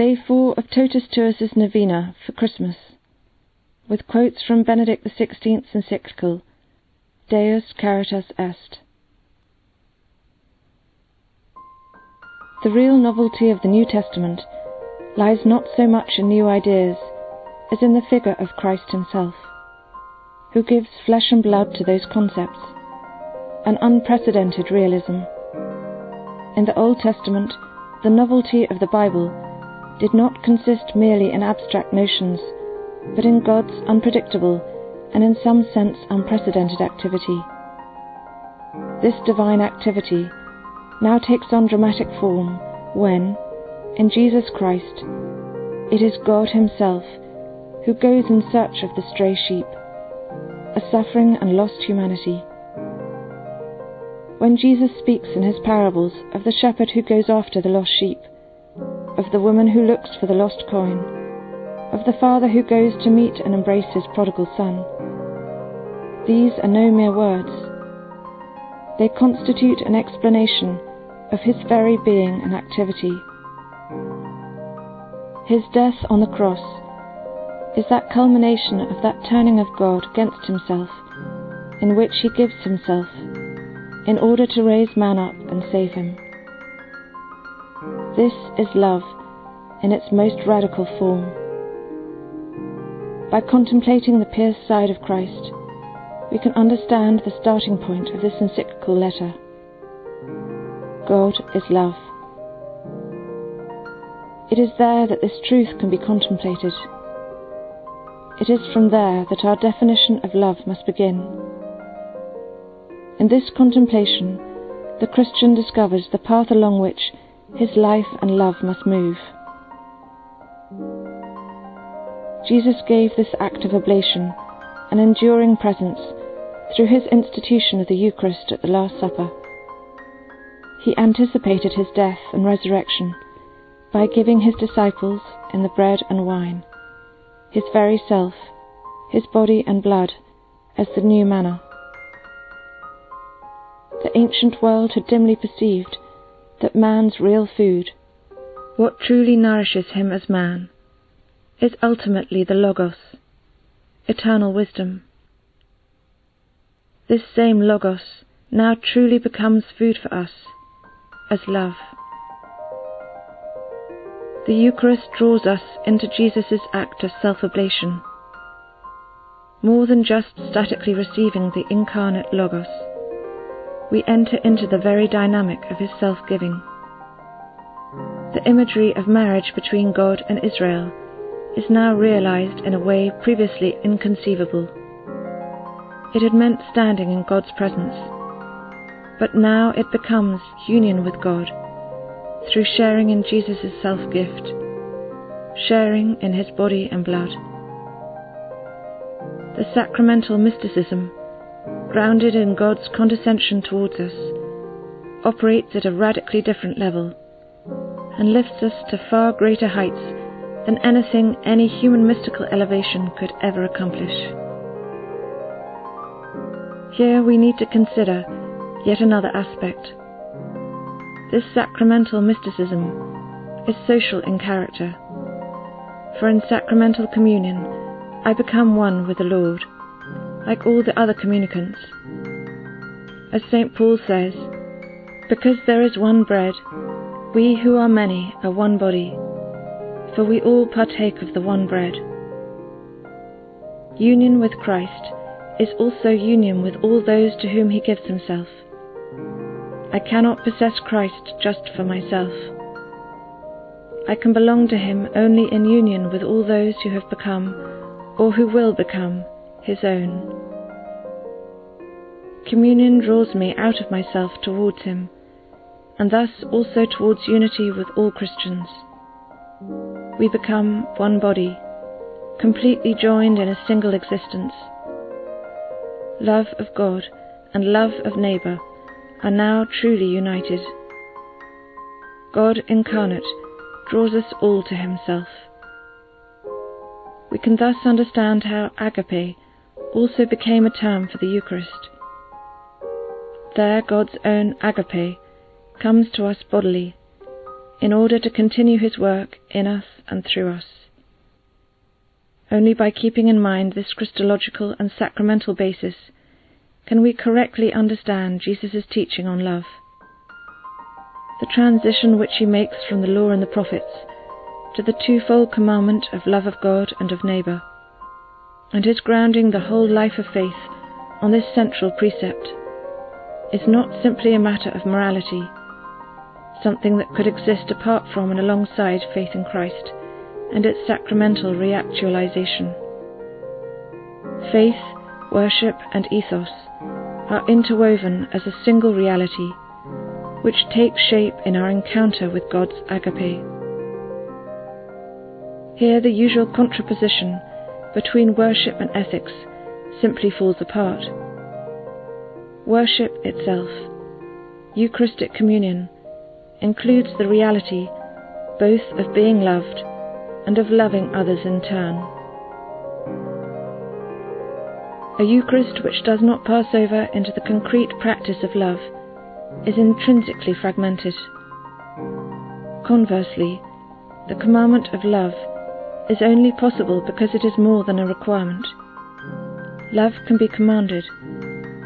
Day 4 of Totus Tuus's Novena for Christmas, with quotes from Benedict XVI's encyclical Deus Caritas Est. The real novelty of the New Testament lies not so much in new ideas as in the figure of Christ Himself, who gives flesh and blood to those concepts, an unprecedented realism. In the Old Testament, the novelty of the Bible did not consist merely in abstract notions, but in God's unpredictable and in some sense unprecedented activity. This divine activity now takes on dramatic form when, in Jesus Christ, it is God Himself who goes in search of the stray sheep, a suffering and lost humanity. When Jesus speaks in his parables of the shepherd who goes after the lost sheep, of the woman who looks for the lost coin, of the father who goes to meet and embrace his prodigal son, these are no mere words. They constitute an explanation of his very being and activity. His death on the cross is that culmination of that turning of God against himself, in which he gives himself in order to raise man up and save him. This is love in its most radical form. By contemplating the pierced side of Christ, we can understand the starting point of this encyclical letter. God is love. It is there that this truth can be contemplated. It is from there that our definition of love must begin. In this contemplation, the Christian discovers the path along which his life and love must move. Jesus gave this act of oblation an enduring presence through his institution of the Eucharist at the Last Supper. He anticipated his death and resurrection by giving his disciples, in the bread and wine, his very self, his body and blood, as the new manna. The ancient world had dimly perceived that man's real food, what truly nourishes him as man, is ultimately the Logos, eternal wisdom. This same Logos now truly becomes food for us as love. The Eucharist draws us into Jesus' act of self oblation. More than just statically receiving the incarnate Logos, we enter into the very dynamic of his self giving. The imagery of marriage between God and Israel is now realized in a way previously inconceivable. It had meant standing in God's presence, but now it becomes union with God through sharing in Jesus' self gift, sharing in his body and blood. The sacramental mysticism, grounded in God's condescension towards us, operates at a radically different level and lifts us to far greater heights than anything any human mystical elevation could ever accomplish. Here we need to consider yet another aspect. This sacramental mysticism is social in character, for in sacramental communion I become one with the Lord, like all the other communicants. As St. Paul says, because there is one bread, we who are many are one body, for we all partake of the one bread. Union with Christ is also union with all those to whom he gives himself. I cannot possess Christ just for myself. I can belong to him only in union with all those who have become, or who will become, his own. Communion draws me out of myself towards him, and thus also towards unity with all Christians. We become one body, completely joined in a single existence love of God, and love of neighbour are now truly united. God incarnate draws us all to Himself. We can thus understand how agape also became a term for the Eucharist. There, God's own agape comes to us bodily, in order to continue his work in us and through us. Only by keeping in mind this Christological and sacramental basis can we correctly understand Jesus' teaching on love. The transition which he makes from the law and the prophets to the twofold commandment of love of God and of neighbour, and his grounding the whole life of faith on this central precept, is not simply a matter of morality, something that could exist apart from and alongside faith in Christ and its sacramental reactualization. Faith, worship, and ethos are interwoven as a single reality, which takes shape in our encounter with God's agape. Here, the usual contraposition between worship and ethics simply falls apart. Worship itself, Eucharistic communion, includes the reality both of being loved and of loving others in turn. A Eucharist which does not pass over into the concrete practice of love is intrinsically fragmented. Conversely, the commandment of love is only possible because it is more than a requirement. Love can be commanded,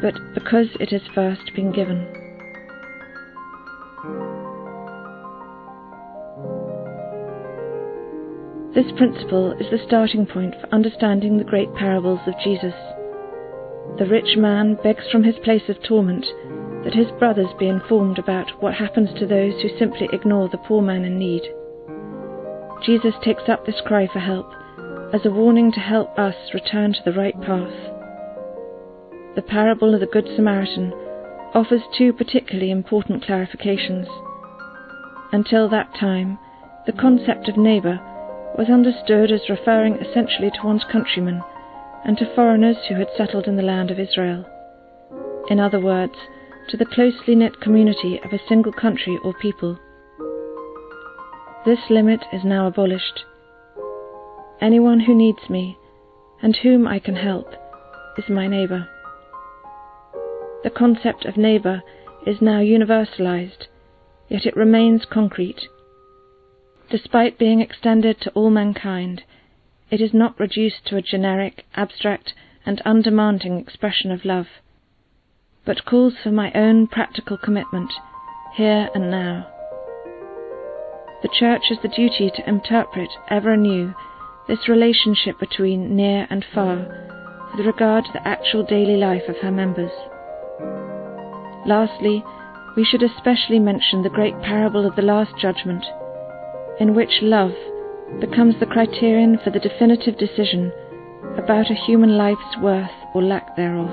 but because it has first been given. This principle is the starting point for understanding the great parables of Jesus. The rich man begs from his place of torment that his brothers be informed about what happens to those who simply ignore the poor man in need. Jesus takes up this cry for help as a warning to help us return to the right path. The parable of the Good Samaritan offers two particularly important clarifications. Until that time, the concept of neighbour was understood as referring essentially to one's countrymen and to foreigners who had settled in the land of Israel. In other words, to the closely knit community of a single country or people. This limit is now abolished. Anyone who needs me and whom I can help is my neighbour. The concept of neighbour is now universalized, yet it remains concrete Despite being extended to all mankind, it is not reduced to a generic, abstract, and undemanding expression of love, but calls for my own practical commitment, here and now. The Church has the duty to interpret ever anew this relationship between near and far with regard to the actual daily life of her members. Lastly, we should especially mention the great parable of the Last Judgment in which love becomes the criterion for the definitive decision about a human life's worth or lack thereof.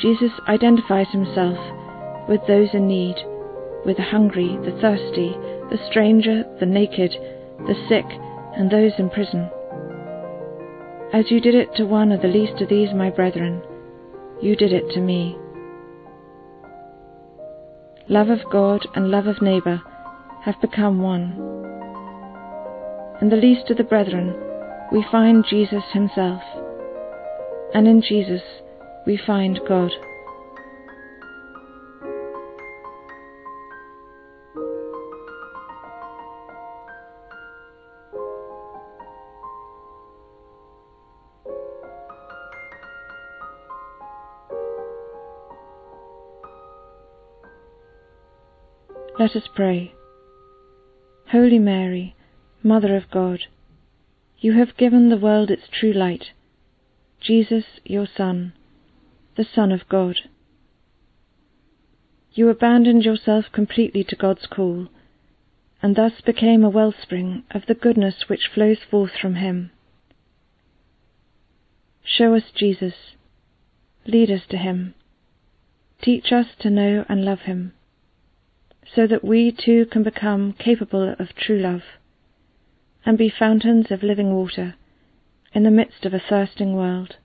Jesus identifies himself with those in need, with the hungry, the thirsty, the stranger, the naked, the sick, and those in prison. As you did it to one of the least of these, my brethren, you did it to me. Love of God and love of neighbour have become one. In the least of the brethren, we find Jesus Himself, and in Jesus we find God. Let us pray. Holy Mary, Mother of God, you have given the world its true light, Jesus, your Son, the Son of God. You abandoned yourself completely to God's call, and thus became a wellspring of the goodness which flows forth from Him. Show us Jesus, lead us to Him, teach us to know and love Him so that we too can become capable of true love and be fountains of living water in the midst of a thirsting world.